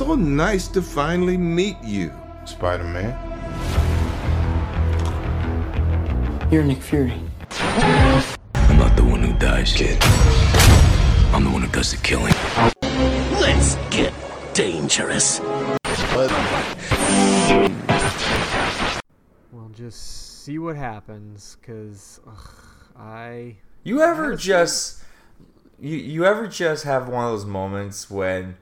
So nice to finally meet you, Spider Man. You're Nick Fury. I'm not the one who dies, kid. I'm the one who does the killing. Let's get dangerous. We'll just see what happens, cause ugh, I. You ever just you you ever just have one of those moments when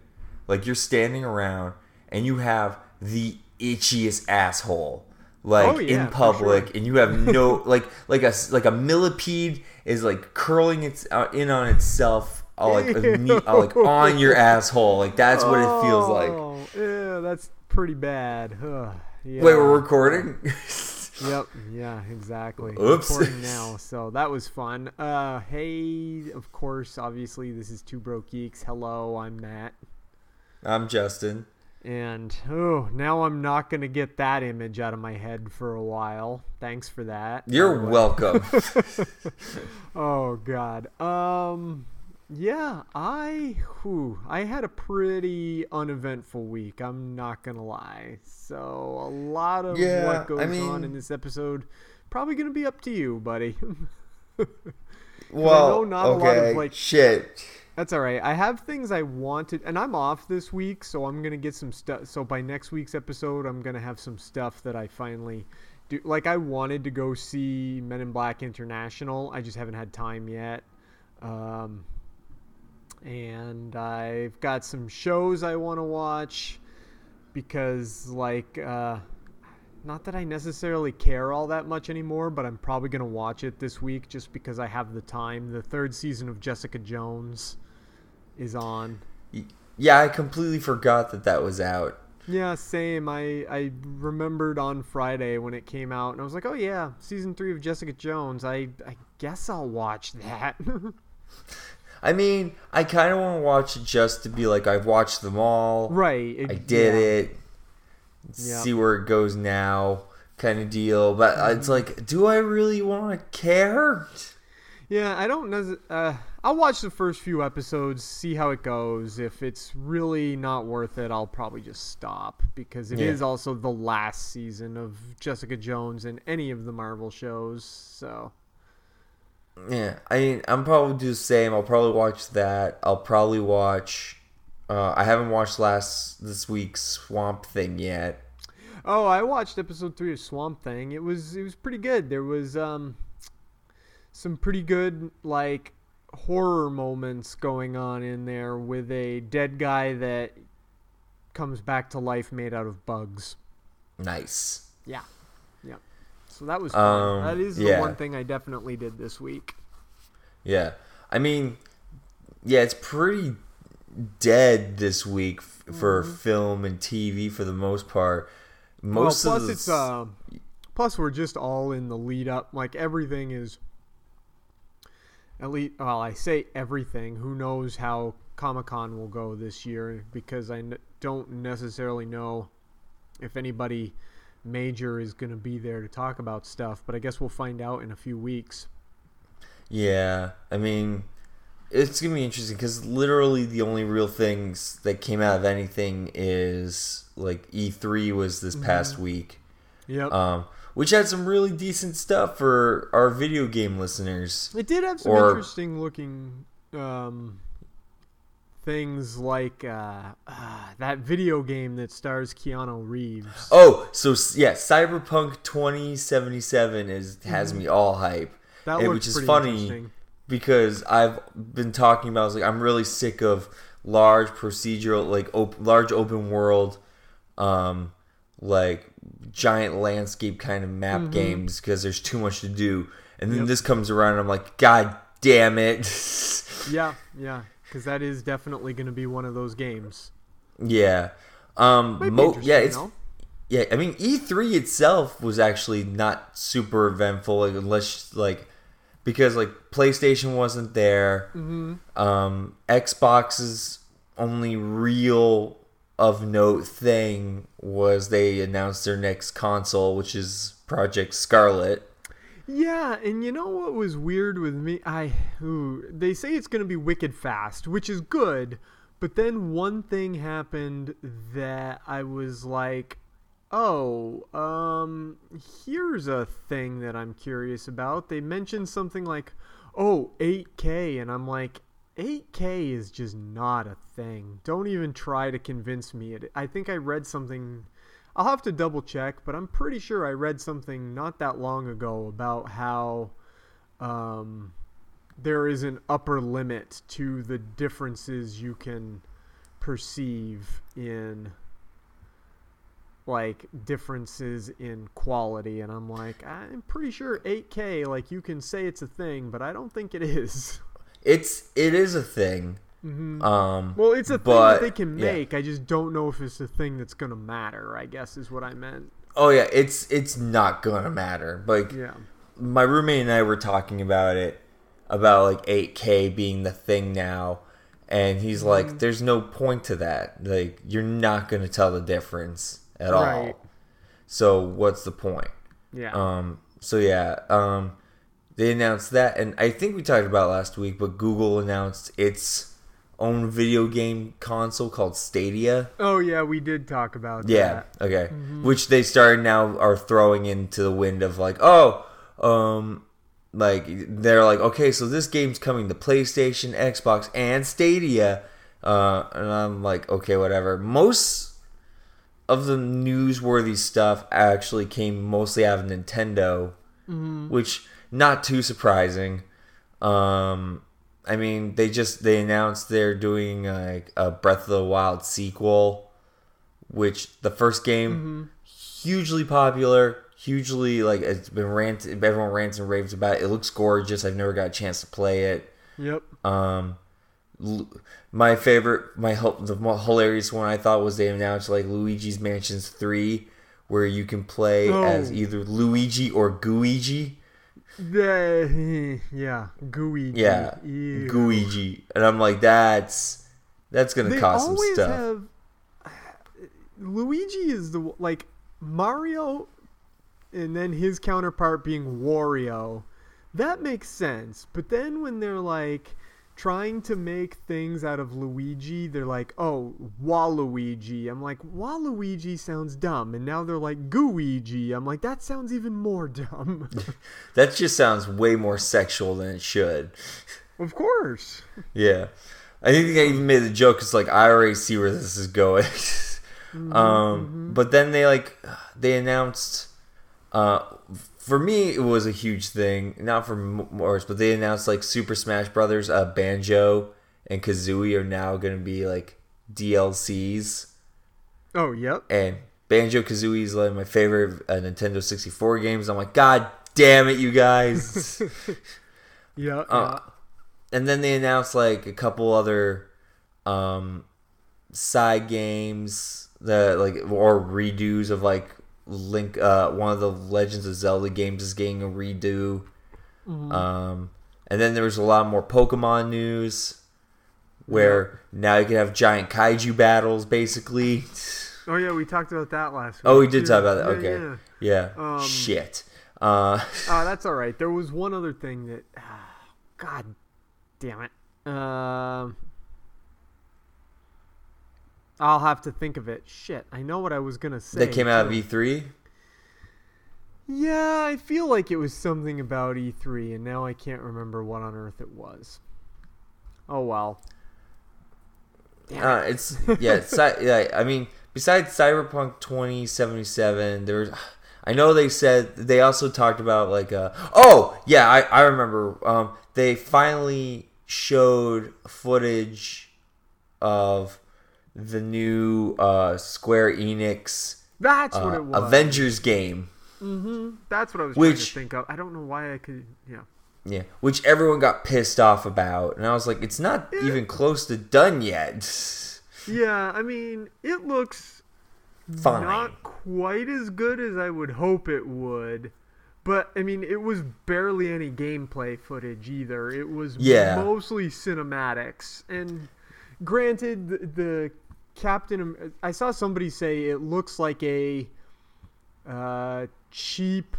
like you're standing around and you have the itchiest asshole like Oh, yeah, in public sure. and you have no like like a like a millipede is like curling its uh, in on itself uh, like uh, like on your asshole like that's what it feels like Oh, yeah, that's pretty bad. Ugh, yeah. wait we're recording Yep. Yeah. Exactly. Oops. Recording now, so that was fun. Uh, hey, of course, obviously, this is Two Broke Geeks. Hello, I'm Matt, i'm justin and oh, now I'm not gonna get that image out of my head for a while. Thanks for that. you're welcome Oh God. Um. Yeah, I whew, I had a pretty uneventful week. I'm not gonna lie. So a lot of Yeah, what goes I on in this episode probably gonna be up to you, buddy. well not a lot of, okay like- shit That's all right. I have things I wanted, and I'm off this week, so I'm gonna get some stuff. So by next week's episode, I'm gonna have some stuff that I finally do. Like I wanted to go see Men in Black International. I just haven't had time yet. Um, and I've got some shows I want to watch because, like, uh, not that I necessarily care all that much anymore, but I'm probably gonna watch it this week just because I have the time. The third season of Jessica Jones is on. yeah i completely forgot that that was out Yeah, same. I I remembered on Friday when it came out, and I was like, oh yeah, season three of Jessica Jones. I I guess I'll watch that. I mean, I kind of want to watch it just to be like, I've watched them all. right. I did yeah. it. Yep. See where it goes now, kind of deal. But uh, it's like, do I really want to care? Yeah, I don't know. Uh, I'll watch the first few episodes, see how it goes. If it's really not worth it, I'll probably just stop because it is Yeah. also the last season of Jessica Jones and any of the Marvel shows. So Yeah, I mean, I'm probably do the same. I'll probably watch that. I'll probably watch. Uh, I haven't watched last this week's Swamp Thing yet. Oh, I watched episode three of Swamp Thing. It was it was pretty good. There was um some pretty good like horror moments going on in there with a dead guy that comes back to life made out of bugs. Nice. Yeah. Yep. So that was fun. Um, that is the yeah. one thing I definitely did this week. Yeah, I mean, yeah, it's pretty dead this week f- for film and TV for the most part. Most well, of plus the, it's uh, plus we're just all in the lead up. Like everything is. At least, well, I say everything. Who knows how Comic Con will go this year? Because I n- don't necessarily know if anybody major is going to be there to talk about stuff. But I guess we'll find out in a few weeks. Yeah, I mean, it's gonna be interesting because literally the only real things that came out of anything is like E3 was this past week, Yep. um, which had some really decent stuff for our video game listeners. It did have some Or- interesting looking um, things like uh, uh, that video game that stars Keanu Reeves. Oh, so yeah, Cyberpunk 2077 is has me all hype. that looks which is funny because I've been talking about I was like I'm really sick of large procedural like op- large open world um like giant landscape kind of map Mm-hmm. games because there's too much to do and then this comes around and I'm like god damn it Yeah, yeah, because that is definitely going to be one of those games. Yeah. Um mo- yeah, it's though. yeah, I mean E3 itself was actually not super eventful like, unless like because like PlayStation wasn't there. Mm-hmm. Um Xbox's only real of note thing was they announced their next console which is Project Scarlet. Yeah, and you know what was weird with me? I ooh, they say it's going to be wicked fast, which is good, but then one thing happened that I was like, "Oh, um here's a thing that I'm curious about." They mentioned something like, "Oh, 8K." And I'm like, 8K is just not a thing. Don't even try to convince me. I think I read something I'll have to double check, but I'm pretty sure I read something not that long ago about how um, there is an upper limit to the differences you can perceive in like differences in quality and I'm like I'm pretty sure 8K like you can say it's a thing but I don't think it is. It's it is a thing. Um Well, it's a thing but- that they can yeah. make. I just don't know if it's a thing that's going to matter, I guess is what I meant. Oh yeah, it's it's not gonna matter. Like Yeah. my roommate and I were talking about it about like 8K being the thing now, and he's Mm-hmm. like, "There's no point to that. Like you're not gonna tell the difference at Right. all. So what's the point?" Yeah. Um. So yeah. Um. They announced that, and I think we talked about last week, but Google announced its own video game console called Stadia. Oh yeah, we did talk about that. Yeah. that. Okay. Which they started now are throwing into the wind of like, oh, um, like they're like, okay, so this game's coming to PlayStation, Xbox, and Stadia. Uh, and I'm like, okay, whatever. Most of the newsworthy stuff actually came mostly out of Nintendo, which not too surprising. Um, I mean, they just they announced they're doing like a Breath of the Wild sequel, which the first game hugely popular, hugely like it's been rant everyone rants and raves about it. It looks gorgeous. I've never got a chance to play it. Yep. Um, my favorite, my the hilarious one I thought was they announced like Luigi's Mansions three, where you can play Oh. as either Luigi or Gooigi. The, yeah, gooey. Yeah. Gooigi, and I'm like, that's that's gonna They cost some stuff. have. Luigi is the like Mario, and then his counterpart being Wario. That makes sense, but then when they're like trying to make things out of Luigi, they're like, "Oh, Waluigi." I'm like, "Waluigi sounds dumb," and now they're like, "Gooigi." I'm like, "That sounds even more dumb." That just sounds way more sexual than it should. of course. Yeah. I think I even made the joke It's like I already see where this is going. um, but then they like they announced. Uh, for me, it was a huge thing. Not for Morris, but they announced like Super Smash Brothers, uh, Banjo and Kazooie are now going to be like DLCs, Oh, yep. and Banjo Kazooie is like my favorite uh, Nintendo 64 games. I'm like, God damn it, you guys! Yeah. Uh, and then they announced like a couple other um side games that like or redos of like link uh one of the legends of zelda games is getting a redo um and then there was a lot more pokemon news where now you can have giant kaiju battles basically Oh yeah, we talked about that last week. oh we did talk about that Yeah, okay yeah. yeah, Um, shit uh Ah, that's all right. There was one other thing that, ah, God damn it. Um, I'll have to think of it. Shit, I know what I was gonna say. that came out of E e3 Yeah, I feel like it was something about E3, and now I can't remember what on earth it was. Oh well. Uh, it's yeah, it's, yeah. I mean, besides Cyberpunk 2077, there's. I know they said they also talked about like uh oh yeah I I remember um they finally showed footage of the new uh Square Enix That's uh, what it was. Avengers game That's what I was trying Which- to think of. I don't know why I could. Yeah. yeah which everyone got pissed off about and I was like it's not even close to done yet Yeah, I mean, it looks Fine. not quite as good as I would hope it would. But I mean, it was barely any gameplay footage either. It was Yeah. mostly cinematics. And granted, the, the Captain, I saw somebody say it looks like a uh, cheap.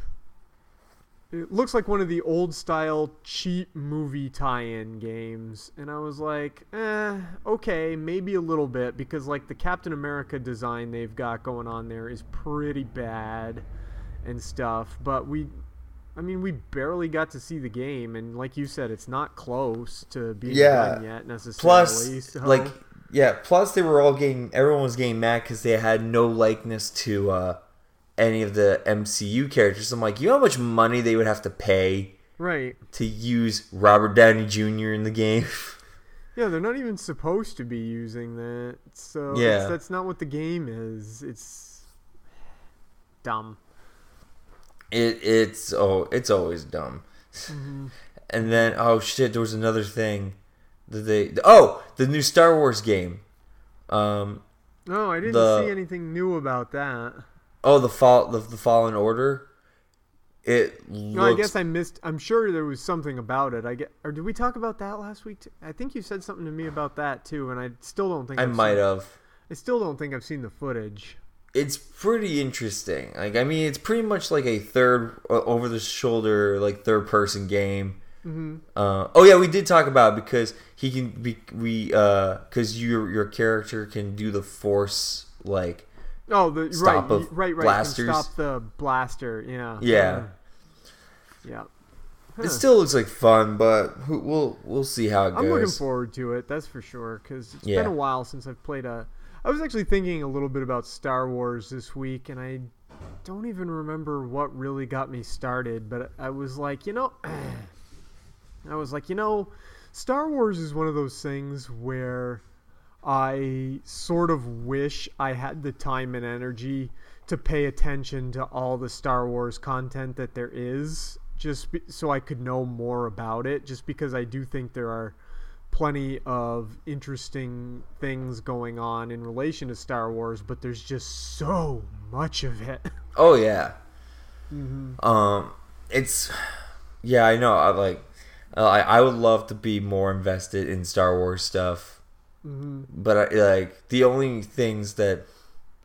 It looks like one of the old style cheap movie tie-in games, and I was like, eh, okay, maybe a little bit because like the Captain America design they've got going on there is pretty bad and stuff. But we, I mean, we barely got to see the game, and like you said, it's not close to being Yeah. done yet necessarily. Plus, so- like, yeah. Plus, they were all getting. Everyone was getting mad because they had no likeness to uh, any of the MCU characters. I'm like, you know how much money they would have to pay right. to use Robert Downey Jr. in the game? Yeah, they're not even supposed to be using that. So Yeah. that's not what the game is. It's dumb. It it's oh it's always dumb. And then oh shit, there was another thing they oh the new Star Wars game. Um No, I didn't The- see anything new about that. oh the fall the, the Fallen Order. It looks No, I guess I missed. I'm sure there was something about it. I get, or did we talk about that last week? Too? I think you said something to me about that too, and I still don't think I I've might seen- have. I still don't think I've seen the footage. It's pretty interesting. Like I mean, it's pretty much like a third over the shoulder like third person game. Mm-hmm. Uh, oh yeah, we did talk about it because he can be we because your your character can do the force like Oh, the Stop right, of right, right. blasters. Stop the blaster. Yeah. yeah. Yeah. It still looks like fun, but who- we'll we'll see how it goes. I'm looking forward to it. That's for sure. Because it's Yeah. been a while since I've played a. I was actually thinking a little bit about Star Wars this week, and I don't even remember what really got me started. But I was like, you know, I was like, you know, Star Wars is one of those things where I sort of wish I had the time and energy to pay attention to all the Star Wars content that there is, just be, so I could know more about it. Just because I do think there are plenty of interesting things going on in relation to Star Wars, but there's just so much of it. Oh yeah. Mm-hmm. Um, it's yeah, I know. I like. Uh, I I would love to be more invested in Star Wars stuff, Mm-hmm. but I, like the only things that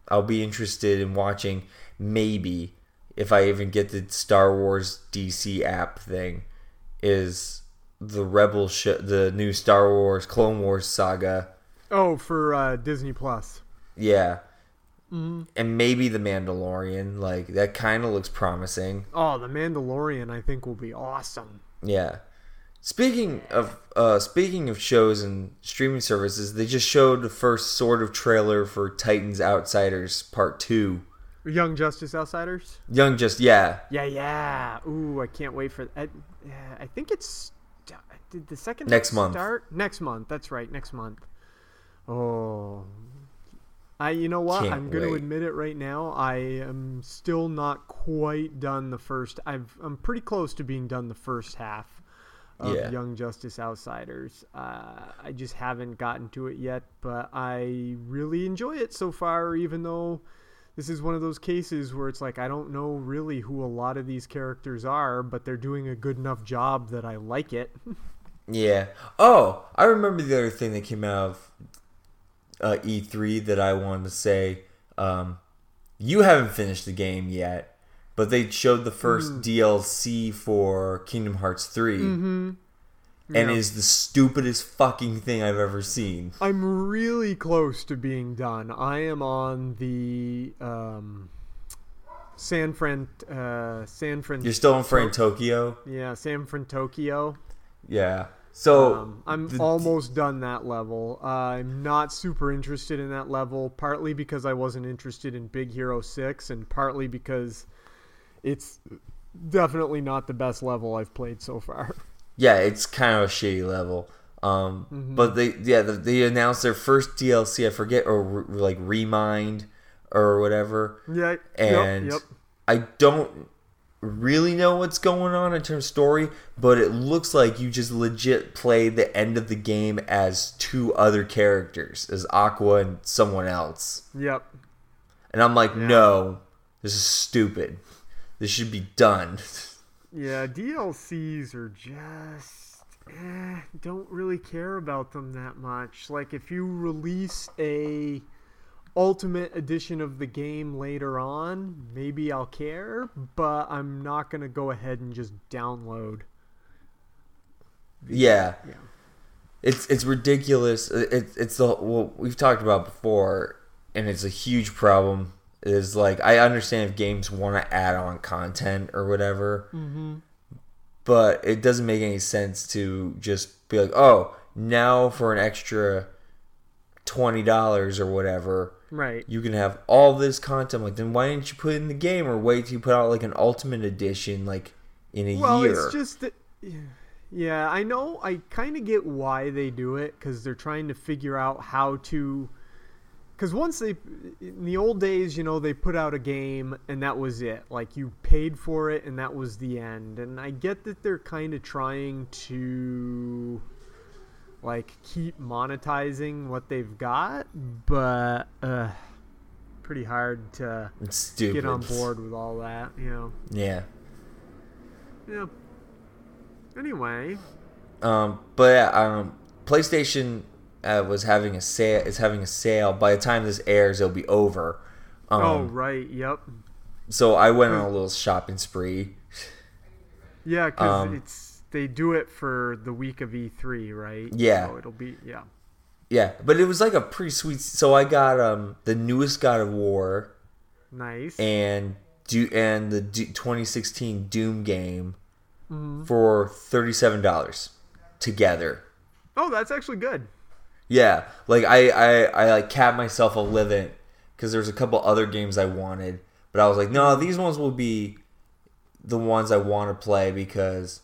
I'll be interested in watching, maybe if I even get the Star Wars DC app thing, is the Rebel sh- the new Star Wars Clone Wars saga. Oh, for uh, Disney Plus. Yeah. Mm-hmm. And maybe the Mandalorian, like that kind of looks promising. Oh, The Mandalorian, I think will be awesome. Yeah. Speaking of uh, speaking of shows and streaming services, they just showed the first sort of trailer for Titans Outsiders Part Two. Young Justice Outsiders. Young, just yeah, Yeah, yeah. Ooh, I can't wait for. I, yeah, I think it's. Did the second Next half month. start next month? That's right, next month. Oh, I. You know what? Can't I'm going to admit it right now. I am still not quite done the first. I've. I'm pretty close to being done the first half of Yeah. Young Justice Outsiders. Uh, I just haven't gotten to it yet, but I really enjoy it so far. Even though this is one of those cases where it's like I don't know really who a lot of these characters are, but they're doing a good enough job that I like it. yeah. Oh, I remember the other thing that came out of uh, E3 that I wanted to say. Um, you haven't finished the game yet, but they showed the first Hmm. DLC for Kingdom Hearts 3 mm-hmm. and Yeah. is the stupidest fucking thing I've ever seen. I'm really close to being done. I am on the um, San Fran, uh, San Fran. You're still in Fran Tokyo. Yeah, San Fran Tokyo. Yeah. So Um, I'm the- almost done that level. Uh, I'm not super interested in that level, partly because I wasn't interested in Big Hero 6, and partly because it's definitely not the best level I've played so far. yeah, it's kind of a shitty level. Um, Mm-hmm. but they yeah the, they announced their first DLC. I forget or re- like Re Mind or whatever. Yeah, And yep, yep. I don't really know what's going on in terms of story, but it looks like you just legit play the end of the game as two other characters, as Aqua and someone else. Yep. And I'm like, no, this is stupid. This should be done. Yeah, DLCs are just eh, don't really care about them that much. Like if you release a ultimate edition of the game later on, maybe I'll care, but I'm not going to go ahead and just download. Yeah. Yeah. It's it's ridiculous. It, it's the what we've talked about before, and it's a huge problem. Is like I understand if games want to add on content or whatever, mm-hmm. but it doesn't make any sense to just be like, oh, now for an extra twenty dollars or whatever, Right. you can have all this content. Like, then why didn't you put it in the game or wait till you put out like an ultimate edition like in a Well, year? it's just that. Yeah, I know. I kind of get why they do it because they're trying to figure out how to. Because once they, in the old days, you know, they put out a game and that was it. Like you paid for it and that was the end. And I get that they're kind of trying to, like, keep monetizing what they've got, but uh, pretty hard to get on board with all that. You know. Yeah. Yeah. Anyway, Um, but yeah, um, PlayStation uh, was having a sale. Is having a sale. By the time this airs, it'll be over. Um, oh right, yep, So I went on a little shopping spree. yeah, because um, it's they do it for the week of E3, right? Yeah. so it'll be yeah. Yeah, but it was like a pretty sweet. So I got um the newest God of War Nice. and do and the Do- 2016 Doom game Mm-hmm. for thirty seven dollars together. oh, that's actually good. Yeah, like I I, I like capped myself a living because there's a couple other games I wanted, but I was like, no, these ones will be the ones I want to play because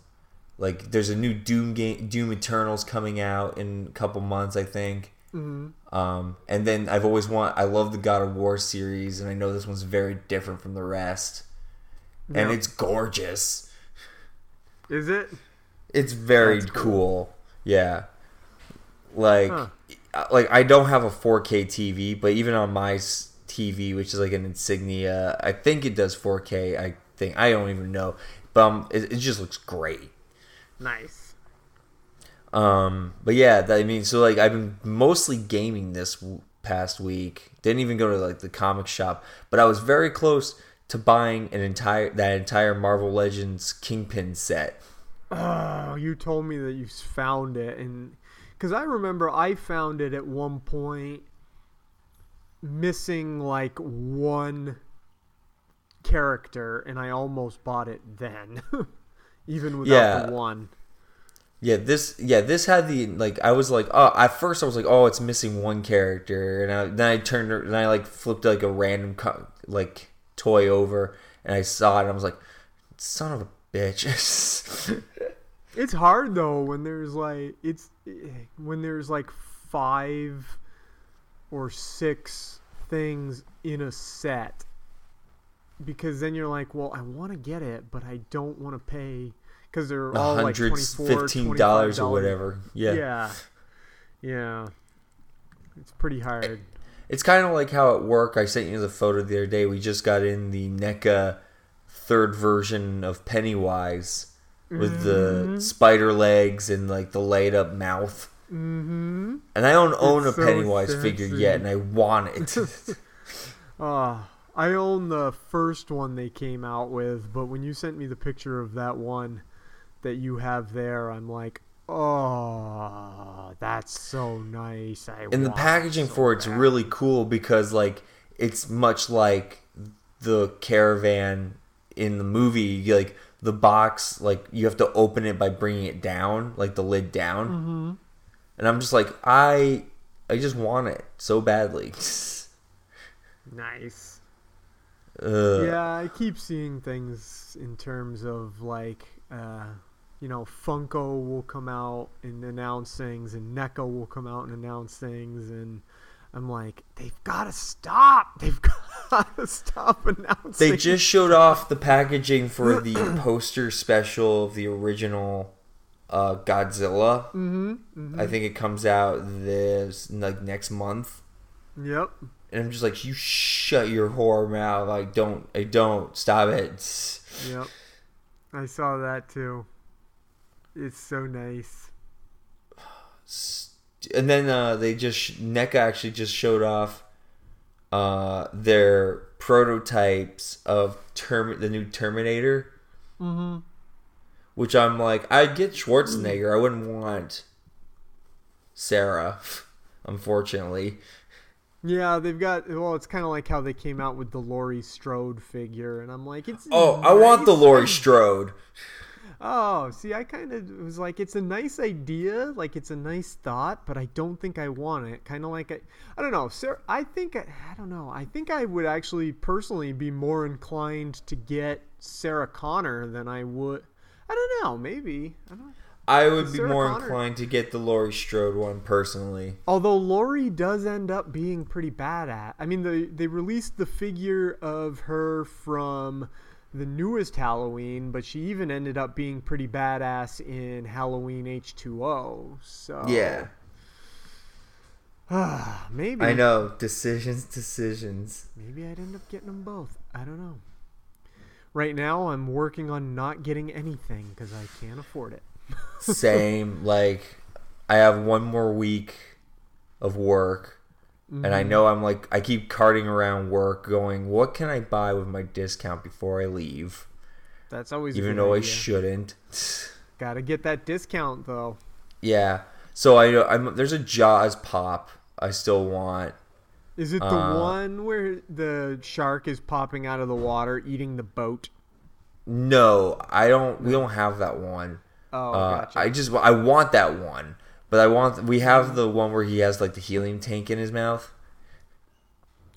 like there's a new Doom game, Doom Eternals coming out in a couple months, I think. Mm-hmm. Um, and then I've always want I love the God of War series, and I know this one's very different from the rest, and it's gorgeous. Is it? It's very cool. cool. Yeah. Like Huh. uh, like I don't have a 4K TV, but even on my TV, which is like an Insignia, I think it does 4K. I think I don't even know, but um, it, it just looks great. Nice. Um, but yeah, that, I mean, so like I've been mostly gaming this w- past week. Didn't even go to like the comic shop, but I was very close to buying an entire that entire Marvel Legends Kingpin set. Oh, you told me that you found it, and because I remember I found it at one point, missing like one character, and I almost bought it then, even without Yeah. the one. Yeah, this yeah this had the like I was like oh at first I was like oh it's missing one character and I, then I turned and I like flipped like a random co- like toy over and I saw it and I was like son of a bitch It's hard though when there's like it's eh, when there's like five or six things in a set. Because then you're like, well, I want to get it, but I don't want to pay because they're all like hundreds 24 fifteen dollars or whatever. Yeah. Yeah, yeah, it's pretty hard. it's kind of like how at work I sent you the photo the other day. We just got in the NECA third version of Pennywise with Mm-hmm. the spider legs and like the laid up mouth. Mm-hmm. And I don't own It's a so Pennywise figure yet, and I want it. Uh, I own the first one they came out with, but when you sent me the picture of that one that you have there, I'm like, oh, that's so nice. I and the packaging so for it's bad." really cool because like it's much like the caravan in the movie like the box like you have to open it by bringing it down like the lid down mm-hmm. and i'm just like i i just want it so badly nice. Ugh. Yeah, I keep seeing things in terms of like, uh, you know, Funko will come out and announce things, and NECA will come out and announce things, and I'm like, they've got to stop. They've got. gotta stop announcing. They just showed off the packaging for the poster special of the original uh, Godzilla. Mm-hmm, I think it comes out this like next month, Yep. and I'm just like, you shut your whore mouth! Like, don't, I don't stop it. Yep. I saw that too. It's so nice. And then uh, they just NECA actually just showed off uh, their prototypes of term the new Terminator. Mm-hmm. Which I'm like, I'd get Schwarzenegger. I wouldn't want Sarah, unfortunately. Yeah, they've got. Well, it's kind of like how they came out with the Laurie Strode figure, and I'm like, it's. Oh, I want the. Laurie Strode. Oh, see, I kind of was like, it's a nice idea, like it's a nice thought, but I don't think I want it. Kind of like I, I don't know, Sarah. I think I, I don't know. I think I would actually personally be more inclined to get Sarah Connor than I would. I don't know. Maybe I don't. I uh, would be Sarah more Connor- inclined to get the Laurie Strode one personally. Although Laurie does end up being pretty bad at. I mean, they they released the figure of her from the newest Halloween, but she even ended up being pretty badass in Halloween H2O. So Yeah, maybe I know. Decisions, decisions. maybe I'd end up getting them both. I don't know. Right now, I'm working on not getting anything because I can't afford it. Same. like, I have one more week of work. And Mm-hmm. I know I'm like I keep carting around work, going, "What can I buy with my discount before I leave?" That's always Even though I shouldn't. Gotta get that discount though. yeah. So I I'm there's a Jaws pop I still want. Is it the Uh, one where the shark is popping out of the water eating the boat? No, I don't. We don't have that one. Oh, Uh, gotcha. I just I want that one, but I want we have the one where he has like the helium tank in his mouth,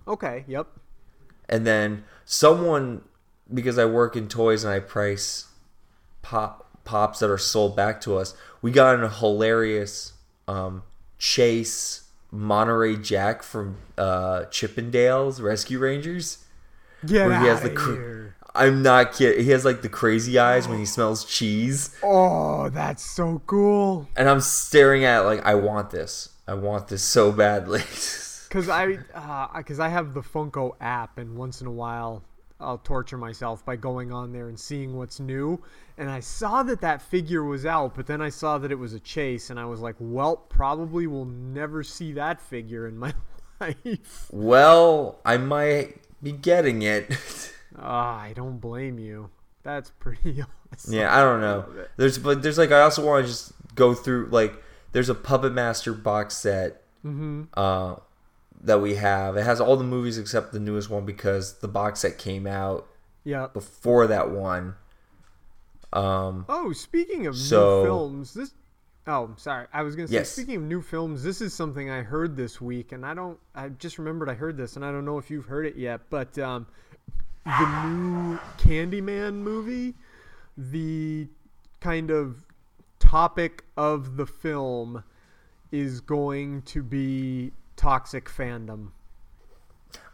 Okay, yep. and then someone because I work in toys and I price pop pops that are sold back to us. We got in a hilarious um, Chase Monterey Jack from uh, Chip 'n Dale's Rescue Rangers. Get Where he has the cr-. I'm not kidding. He has like the crazy eyes when he smells cheese. Oh, that's so cool. and I'm staring at it like I want this. I want this so badly. Cause I, uh, cause I have the Funko app, and once in a while, I'll torture myself by going on there and seeing what's new. And I saw that that figure was out, but then I saw that it was a chase, and I was like, well, probably will never see that figure in my life. well, I might be getting it. Ah, I don't blame you. That's pretty awesome. yeah, I don't know. There's but there's like I also want to just go through like there's a Puppet Master box set Mm-hmm. uh, that we have. It has all the movies except the newest one because the box set came out Yep. before that one. Um, Oh, speaking of So- new films, this. Oh, sorry. I was gonna say. Yes. Speaking of new films, this is something I heard this week, and I don't. I just remembered I heard this, and I don't know if you've heard it yet. But um, the new Candyman movie, the kind of topic of the film is going to be toxic fandom.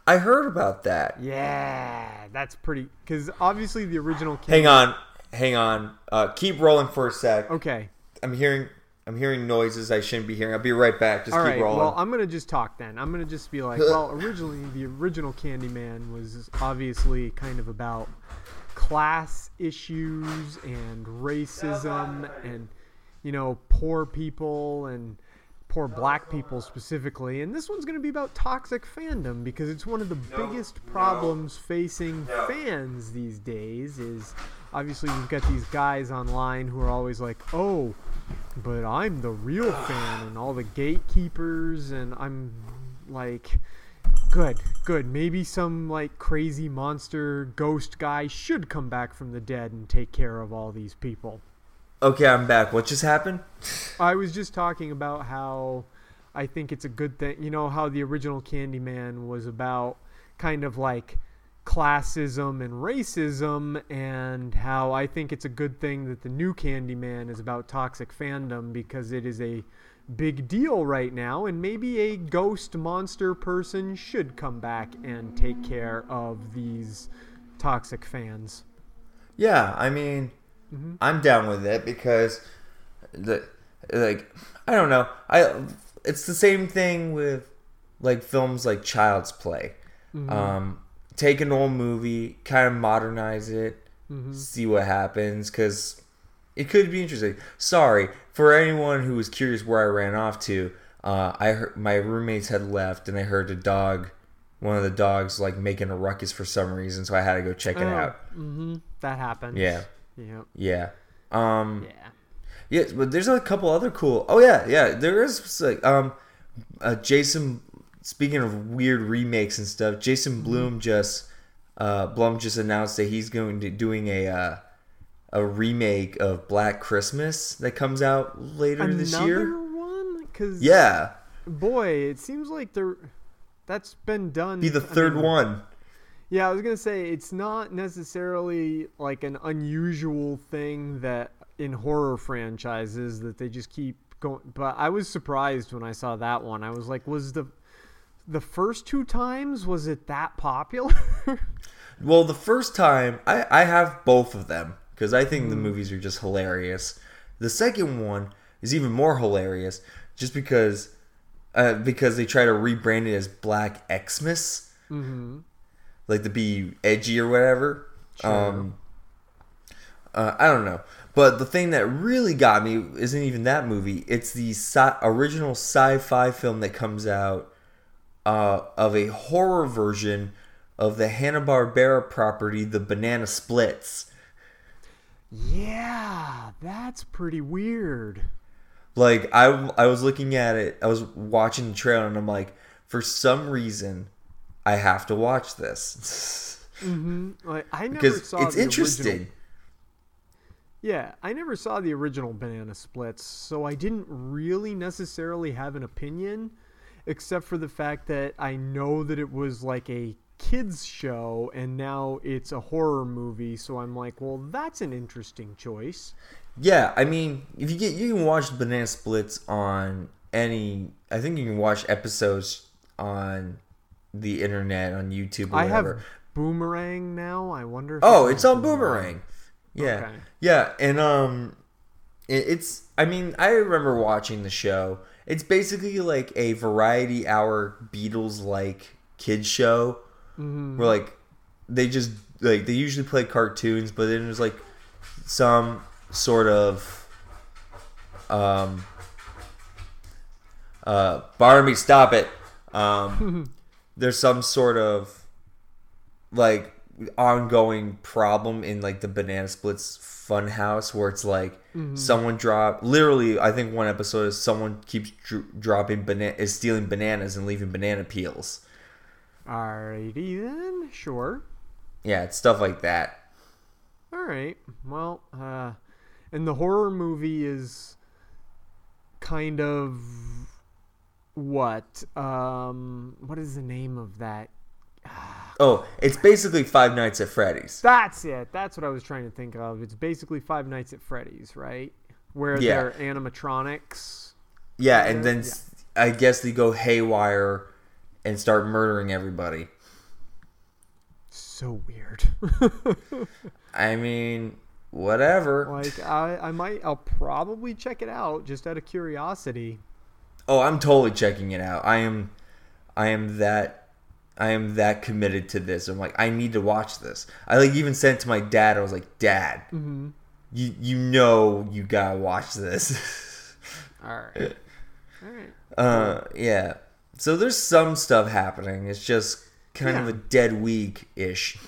I heard about that. Yeah, that's pretty. Because obviously the original. Hang on, hang on. Uh, keep rolling for a sec. Okay. I'm hearing I'm hearing noises I shouldn't be hearing. I'll be right back. Just All keep right. rolling. Well, I'm gonna just talk then. I'm gonna just be like, well, originally the original Candyman was obviously kind of about class issues and racism and you know poor people and poor black people specifically. And this one's gonna be about toxic fandom because it's one of the biggest problems facing fans these days. Is obviously we've got these guys online who are always like, oh but I'm the real fan and all the gatekeepers and I'm like good good maybe some like crazy monster ghost guy should come back from the dead and take care of all these people okay, I'm back. What just happened? I was just talking about how I think it's a good thing you know how the original Candyman was about kind of like classism and racism and how I think it's a good thing that the new Candyman is about toxic fandom because it is a big deal right now, and maybe a ghost monster person should come back and take care of these toxic fans. Yeah, I mean, Mm-hmm. I'm down with it because the like I don't know. I it's the same thing with like films like Child's Play. Mm-hmm. Um, take an old movie, kind of modernize it, Mm-hmm. see what happens because it could be interesting. Sorry for anyone who was curious where I ran off to. Uh, I heard my roommates had left, and I heard a dog, one of the dogs, like making a ruckus for some reason, so I had to go check it out. Mm-hmm. That happened. Yeah. Yep. Yeah. Um Yeah. yeah, but there's a couple other cool Oh yeah, yeah. There is like um uh Jason speaking of weird remakes and stuff, Jason Blum just uh Blum just announced that he's going to doing a uh a remake of Black Christmas that comes out later this Another year. one? Because Yeah. boy, it seems like there. That's been done. Be the I third mean, one. Yeah, I was gonna say it's not necessarily like an unusual thing that in horror franchises that they just keep going. But I was surprised when I saw that one. I was like, was the the first two times was it that popular? Well, the first time I, I have both of them because I think the movies are just hilarious. The second one is even more hilarious just because uh, because they try to rebrand it as Black Xmas, mm-hmm. like to be edgy or whatever. Um, uh, I don't know, but the thing that really got me isn't even that movie. It's the sci- original sci-fi film that comes out uh, of a horror version of the Hanna Barbera property, The Banana Splits. yeah, that's pretty weird. Like I, I was looking at it, I was watching the trailer, and I'm like, for some reason, I have to watch this mm-hmm. Like I never because saw it's interesting. Original, yeah, I never saw the original Banana Splits, so I didn't really necessarily have an opinion, except for the fact that I know that it was like a kids show, and now it's a horror movie. So I'm like, well, that's an interesting choice. Yeah, I mean, if you get you can watch Banana Splits on any. I think you can watch episodes on the internet on YouTube. Or I have whatever. Boomerang now. I wonder. If Oh, it's on Boomerang. Yeah, Okay. yeah, and um, it, it's. I mean, I remember watching the show. It's basically like a variety hour Beatles like kids show, Mm-hmm. where like they just like they usually play cartoons, but then there's like some sort of um uh Barnaby, stop it. Um there's some sort of like ongoing problem in like the banana splits fun house where it's like someone drop literally i think one episode is someone keeps dr- dropping banana is stealing bananas and leaving banana peels Alrighty then, sure. yeah it's stuff like that All right. Well, uh, and the horror movie is kind of what? Um, what is the name of that? Oh it's basically five nights at freddy's That's it. That's what I was trying to think of. It's basically Five Nights at Freddy's, right? Where Yeah. they're animatronics. yeah and then I guess they go haywire and start murdering everybody So weird. i mean whatever like I, I might, I'll probably check it out just out of curiosity. Oh, I'm totally checking it out. I am, I am that, I am that committed to this. I'm like, I need to watch this. I like even sent it to my dad. I was like, Dad, you you know you gotta watch this. All right. All right. uh, yeah. So there's some stuff happening. It's just kind of a dead week ish.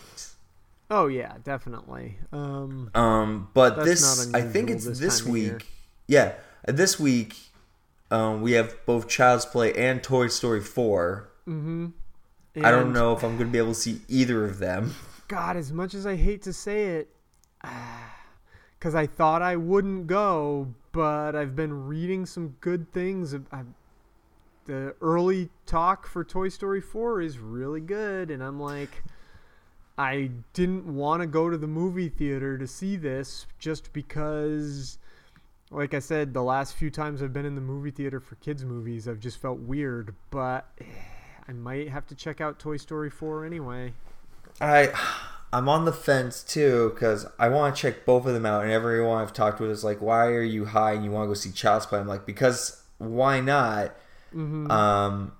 Oh yeah, definitely. Um, Um, but this, I think it's this this time of year. week. Yeah, this week, um, we have both Child's Play and Toy Story Four. I don't know if I'm gonna be able to see either of them. God, as much as I hate to say it, because I thought I wouldn't go, but I've been reading some good things. I, the early talk for Toy Story 4 is really good, and I'm like, I didn't want to go to the movie theater to see this just because like I said, the last few times I've been in the movie theater for kids movies, I've just felt weird. But eh, I might have to check out Toy Story 4 anyway. I I'm on the fence too because I want to check both of them out, and everyone I've talked with is like, "Why are you high and you want to go see Child's Play?" I'm like, "Because why not?" Um,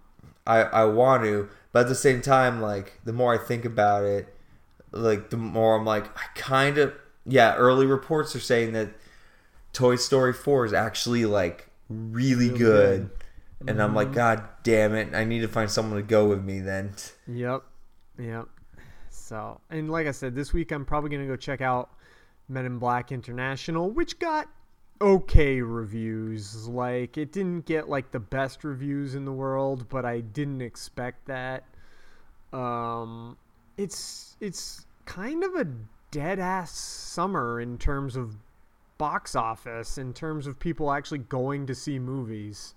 I I want to, but at the same time, like the more I think about it, like the more I'm like, I kind of yeah. Early reports are saying that Toy Story Four is actually like really, good. And I'm like, God damn it! I need to find someone to go with me then. Yep. Yep. So, and like I said, this week I'm probably going to go check out Men in Black International, which got okay reviews. Like, it didn't get like the best reviews in the world, but I didn't expect that. Um, it's it's kind of a dead ass summer in terms of box office, in terms of people actually going to see movies.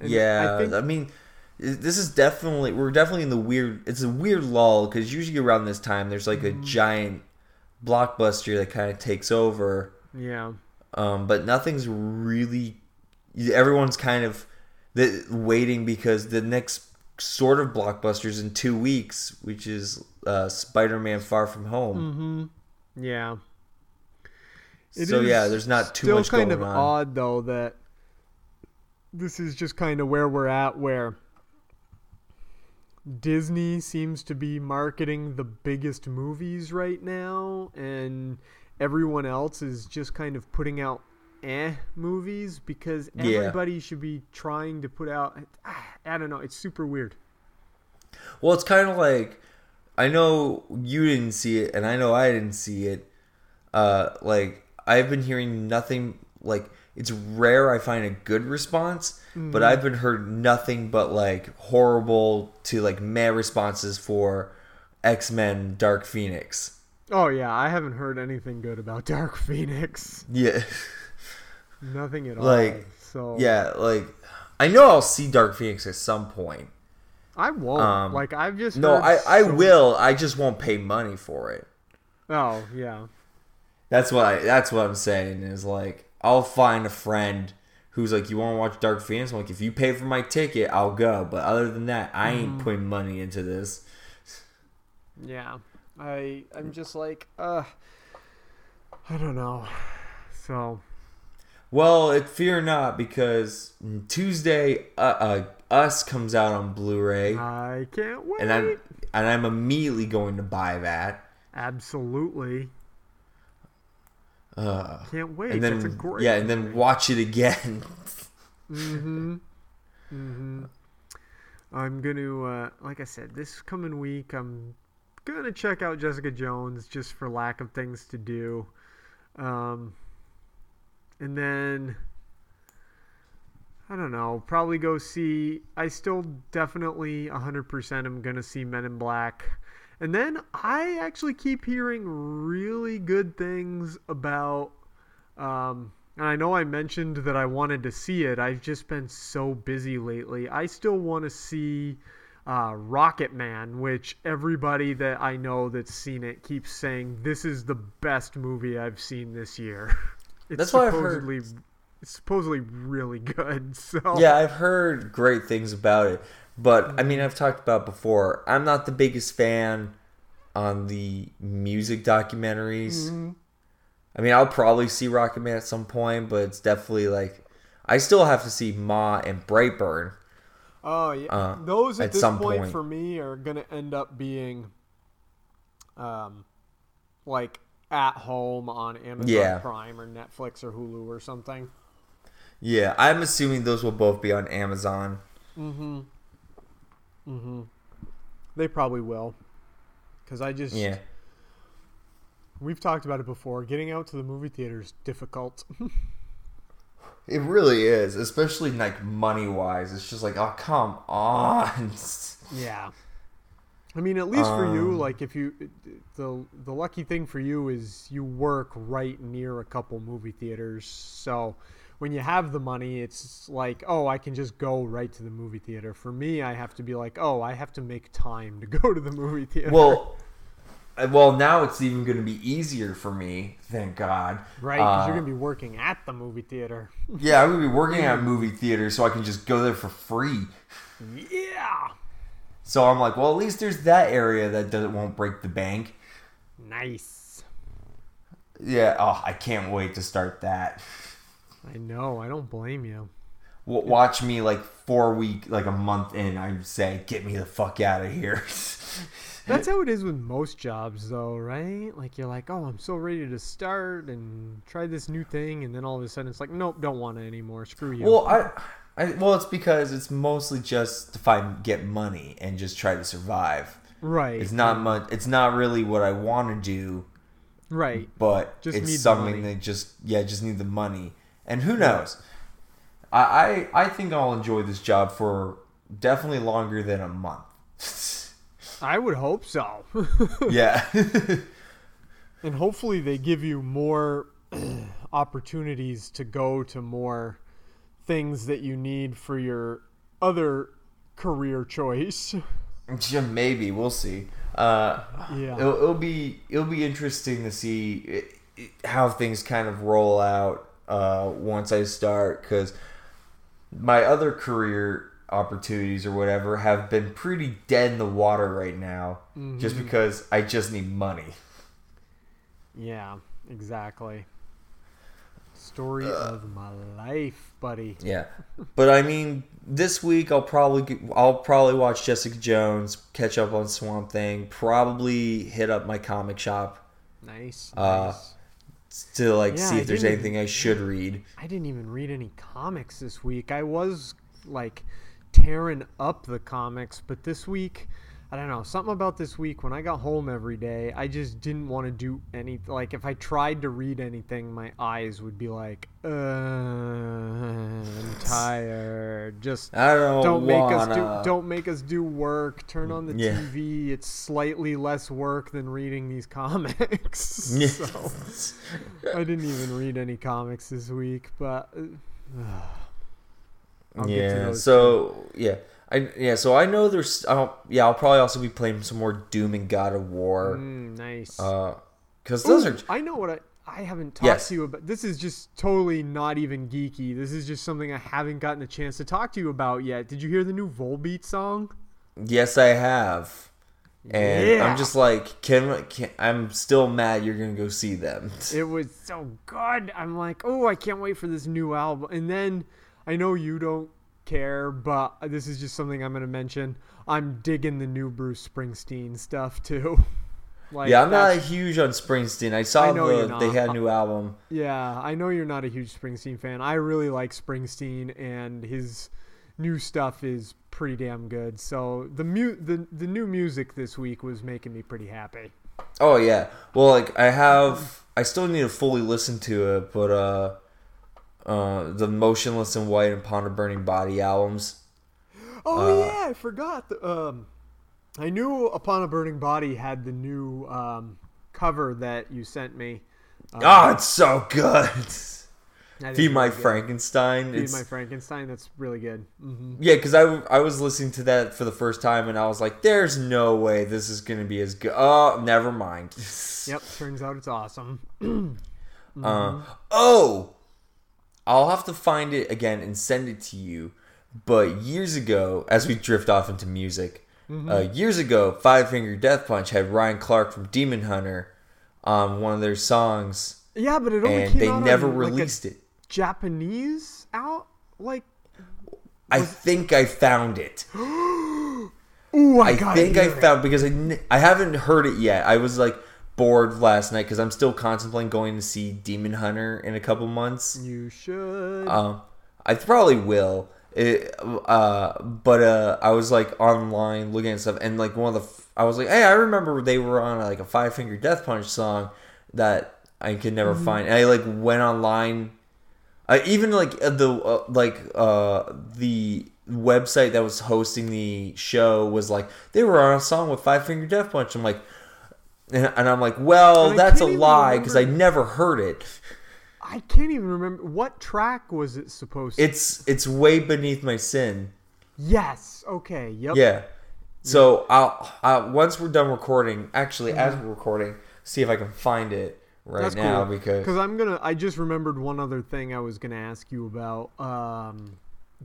And yeah, I I, mean, this is definitely we're definitely in the weird. It's a weird lull because usually around this time there's like a Mm-hmm. giant blockbuster that kind of takes over, yeah. um, but nothing's really. Everyone's kind of the, waiting because the next sort of blockbusters in two weeks, which is uh, Spider-Man: Far From Home. Yeah. It so yeah, there's not too still much kind of on. odd though that this is just kind of where we're at where Disney seems to be marketing the biggest movies right now and everyone else is just kind of putting out eh movies because Yeah. everybody should be trying to put out I don't know, it's super weird. Well, it's kind of like I know you didn't see it, and I know I didn't see it. Uh, like I've been hearing nothing. Like it's rare I find a good response, but I've been heard nothing but like horrible to like meh responses for X Men Dark Phoenix. Oh yeah, I haven't heard anything good about Dark Phoenix. Yeah, Nothing at all. Like, So yeah. Like I know I'll see Dark Phoenix at some point. I won't. Um, like I've just No, I I so- will. I just won't pay money for it. Oh yeah, That's what I, that's what I'm saying is like I'll find a friend who's like, you want to watch Dark Phoenix? I'm like, if you pay for my ticket, I'll go. But other than that, I ain't Mm-hmm. putting money into this. yeah. I I'm just like uh, I don't know. So Well, it fear not because Tuesday, uh, uh, Us comes out on Blu-ray, I can't wait. and I'm and I'm immediately going to buy that. Absolutely Uh, can't wait. and then That's a great. yeah, and then watch it again. Mm-hmm. Mm-hmm. I'm gonna uh, like I said this coming week. I'm gonna check out Jessica Jones just for lack of things to do. Um, and then I don't know. Probably go see. I still definitely 100% am gonna see Men in Black. And then I actually keep hearing really good things about. Um, and I know I mentioned that I wanted to see it. I've just been so busy lately. I still want to see uh, Rocketman, which everybody that I know that's seen it keeps saying this is the best movie I've seen this year. It's That's what I've heard. supposedly it's supposedly really good. So Yeah, I've heard great things about it, but I mean, I've talked about before. I'm not the biggest fan on the music documentaries. I mean, I'll probably see Rocketman at some point, but it's definitely like I still have to see Ma and Brightburn. Oh yeah, uh, those at, at this some point, point. for me are gonna end up being, um, like at home on Amazon Yeah. Prime or Netflix or Hulu or something. Yeah, I'm assuming those will both be on Amazon. They probably will, because I just Yeah. we've talked about it before. Getting out to the movie theater is difficult. It really is, especially like money wise. It's just like, oh come on. yeah. I mean, at least for you, Um, like if you, the the lucky thing for you is you work right near a couple movie theaters, so when you have the money, it's like, oh, I can just go right to the movie theater. For me, I have to be like, oh, I have to make time to go to the movie theater. Well, well, now it's even going to be easier for me. Thank God. Right, because Uh, you're gonna be working at the movie theater. Yeah, I'm gonna be working at a movie theater, so I can just go there for free. yeah. So I'm like, well, at least there's that area that doesn't won't break the bank. Nice. Yeah. Oh, I can't wait to start that. I know. I don't blame you. Watch me like four week, like a month in. I say, get me the fuck out of here. That's how it is with most jobs, though, right? Like you're like, oh, I'm so ready to start and try this new thing, and then all of a sudden it's like, nope, don't want it anymore. Screw you. well, I, I, well, it's because it's mostly just to find get money and just try to survive. right. It's not much. It's not really what I want to do. right. but Just it's something that just yeah just need the money and who knows I, I i think i'll enjoy this job for definitely longer than a month I would hope so. yeah and hopefully they give you more opportunities to go to more things that you need for your other career choice. Yeah, maybe we'll see uh Yeah. it'll, it'll be it'll be interesting to see it, it- how things kind of roll out uh once i start because my other career opportunities or whatever have been pretty dead in the water right now just Mm-hmm. because i just need money Yeah, exactly. Story of my life, buddy. Yeah, but I mean, this week I'll probably get- I'll probably watch Jessica Jones, catch up on Swamp Thing, probably hit up my comic shop Nice. Uh, nice. To like Yeah, see I if there's anything I should read. I didn't even read any comics this week. I was like tearing up the comics, but this week, I don't know, something about this week when I got home every day, I just didn't want to do any like if I tried to read anything, my eyes would be like, uh, I'm tired. Just don't, don't make us do don't make us do work. Turn on the Yeah. TV. It's slightly less work than reading these comics. So I didn't even read any comics this week, but uh, I'll get to yeah. So yeah, I yeah. So I know there's. I'll, yeah, I'll probably also be playing some more Doom and God of War. Mm, nice. Uh, because those Ooh, are I know what I I haven't talked Yes. to you about. This is just totally not even geeky. This is just something I haven't gotten a chance to talk to you about yet. Did you hear the new Volbeat song? yes, I have. And Yeah. I'm just like, can, can I'm still mad you're gonna go see them. It was so good. I'm like, oh, I can't wait for this new album. And then I know you don't care, but this is just something I'm going to mention. I'm digging the new Bruce Springsteen stuff too. like, Yeah, I'm not that's- huge on Springsteen. I saw I the they had a new album. Yeah, I know you're not a huge Springsteen fan. I really like Springsteen, and his new stuff is pretty damn good. So the mu- the the new music this week was making me pretty happy. Oh yeah. Well, like I have, I still need to fully listen to it, but uh, uh, the Motionless in White and Upon a Burning Body albums. Oh Uh, yeah, I forgot. The, um, I knew Upon a Burning Body had the new um, cover that you sent me. oh, it's so good. Feed My really. Frankenstein. Feed My Frankenstein. That's really good. hmm yeah, because I, I was listening to that for the first time and I was like, "There's no way this is gonna be as good." Oh, never mind. Yep. Turns out it's awesome. Uh, oh, I'll have to find it again and send it to you. But years ago, as we drift off into music, uh, years ago, Five Finger Death Punch had Ryan Clark from Demon Hunter on one of their songs, Yeah, but it only and came they out never on, like, released it. Japanese out like. I think I found it. Ooh, I, I think I found because I haven't heard it yet. I was like bored last night because I'm still contemplating going to see Demon Hunter in a couple months. You should. Um, I probably will. It, uh, but uh, I was like online looking at stuff, and like one of the, f- I was like, hey, I remember they were on like a Five Finger Death Punch song that I could never Mm-hmm. find. And I like went online, I even like uh, the uh, like uh the website that was hosting the show was like they were on a song with Five Finger Death Punch. I'm like, and, and I'm like, well, that's a lie because I never heard it. I can't even remember what track was it supposed to. It's it's way beneath my sin. yes. Okay. Yep. Yeah. So I'll, I'll once we're done recording. Actually, as we're recording, see if I can find it right Mm-hmm. That's now cool. because because I'm gonna. I just remembered one other thing I was gonna ask you about. Um,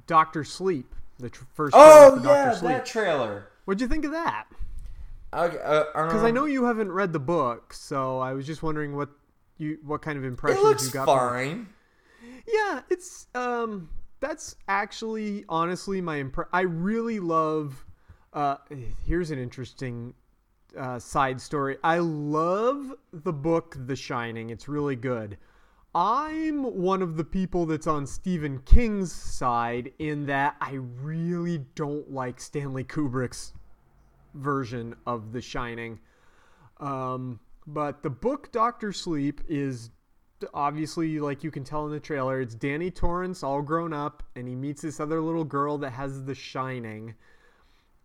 Doctor Sleep, the tr- first. oh yeah, that trailer. What'd you think of that? Okay, uh, Because I um, know you haven't read the book, so I was just wondering what you what kind of impressions you got. fine. Yeah, it's um that's actually honestly my impre- I really love uh here's an interesting uh, side story. I love the book The Shining. It's really good. I'm one of the people that's on Stephen King's side in that I really don't like Stanley Kubrick's version of The Shining. Um, but the book Doctor Sleep is obviously, like you can tell in the trailer, it's Danny Torrance all grown up, and he meets this other little girl that has The Shining.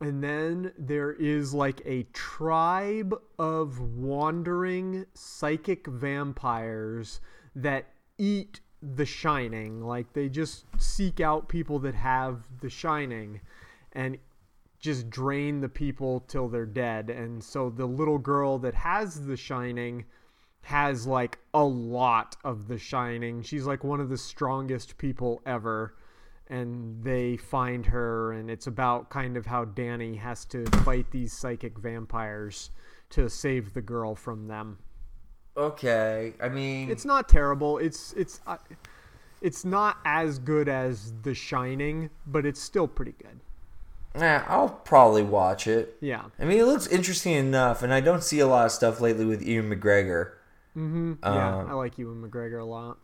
And then there is like a tribe of wandering psychic vampires that eat The Shining. Like they just seek out people that have The Shining and just drain the people till they're dead. And so the little girl that has The Shining has like a lot of The Shining. She's like one of the strongest people ever. And they find her, and it's about kind of how Danny has to fight these psychic vampires to save the girl from them. Okay, I mean, It's not terrible. It's it's uh, it's not as good as The Shining, but it's still pretty good. Eh, I'll probably watch it. Yeah. I mean, it looks interesting enough, and I don't see a lot of stuff lately with Ewan McGregor. Mm-hmm. yeah, Um, I like Ewan McGregor a lot.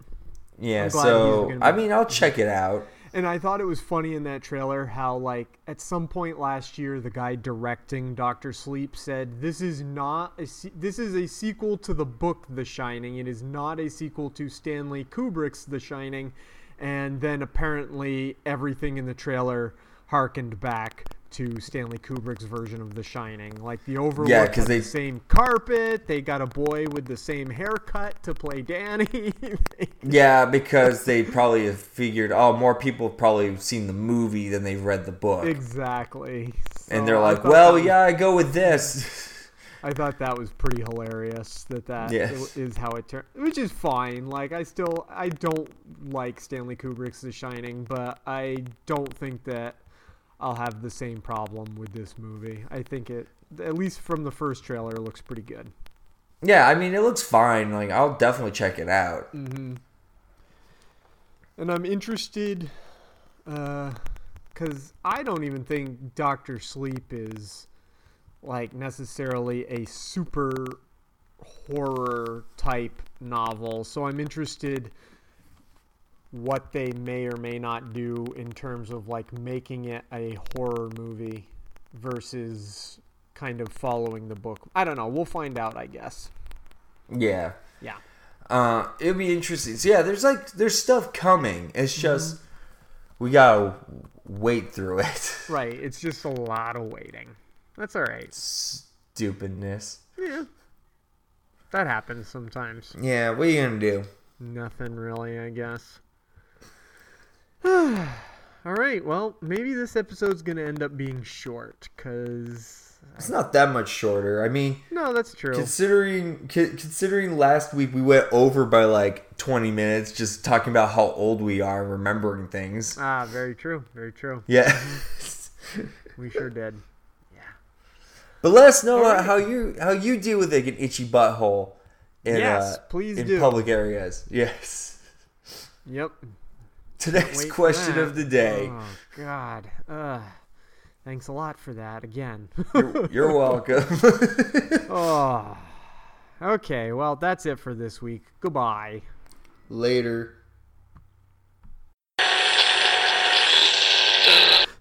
Yeah, I'm glad he's so be- I mean, I'll check it out. And I thought it was funny in that trailer how, like, at some point last year, the guy directing Doctor Sleep said, "This is not a se- this is a sequel to the book The Shining. It is not a sequel to Stanley Kubrick's The Shining." And then apparently everything in the trailer harkened back to Stanley Kubrick's version of The Shining. Like the overlook Yeah, had they- the same carpet. They got a boy with the same haircut to play Danny. Yeah, because they probably have figured, oh, more people have probably seen the movie than they've read the book, exactly. and they're like, well, was- yeah, I go with this. I thought that was pretty hilarious that that Yes. is how it turned, which is fine. Like I still I don't like Stanley Kubrick's The Shining, but I don't think that I'll have the same problem with this movie. I think it at least from the first trailer looks pretty good. yeah, I mean, it looks fine. Like, I'll definitely check it out. Mm-hmm. And I'm interested uh cuz I don't even think Doctor Sleep is like necessarily a super horror type novel. So I'm interested what they may or may not do in terms of like making it a horror movie versus kind of following the book. I don't know. We'll find out, I guess. Yeah. Yeah. Uh, it'll be interesting. So yeah, there's like there's stuff coming. It's just we gotta wait through it. Right. It's just a lot of waiting. That's all right. Stupidness. Yeah. That happens sometimes. Yeah, what are you gonna do? Nothing really, I guess. All right. Well, maybe this episode's going to end up being short cuz It's not that much shorter. I mean, No, that's true. considering co- considering last week we went over by like 20 minutes just talking about how old we are, remembering things. ah, very true. Very true. Yeah. We sure did. Yeah. But let us know how you how you deal with like an itchy butthole in Yes, uh, please in do. public areas. Yes. Yep. Today's question of the day. Oh god. Uh Thanks a lot for that again. You're, you're welcome. oh. Okay, well, that's it for this week. Goodbye. Later.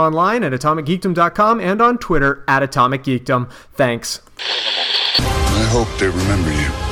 online at atomicgeekdom.com and on Twitter at atomicgeekdom. Thanks. I hope they remember you.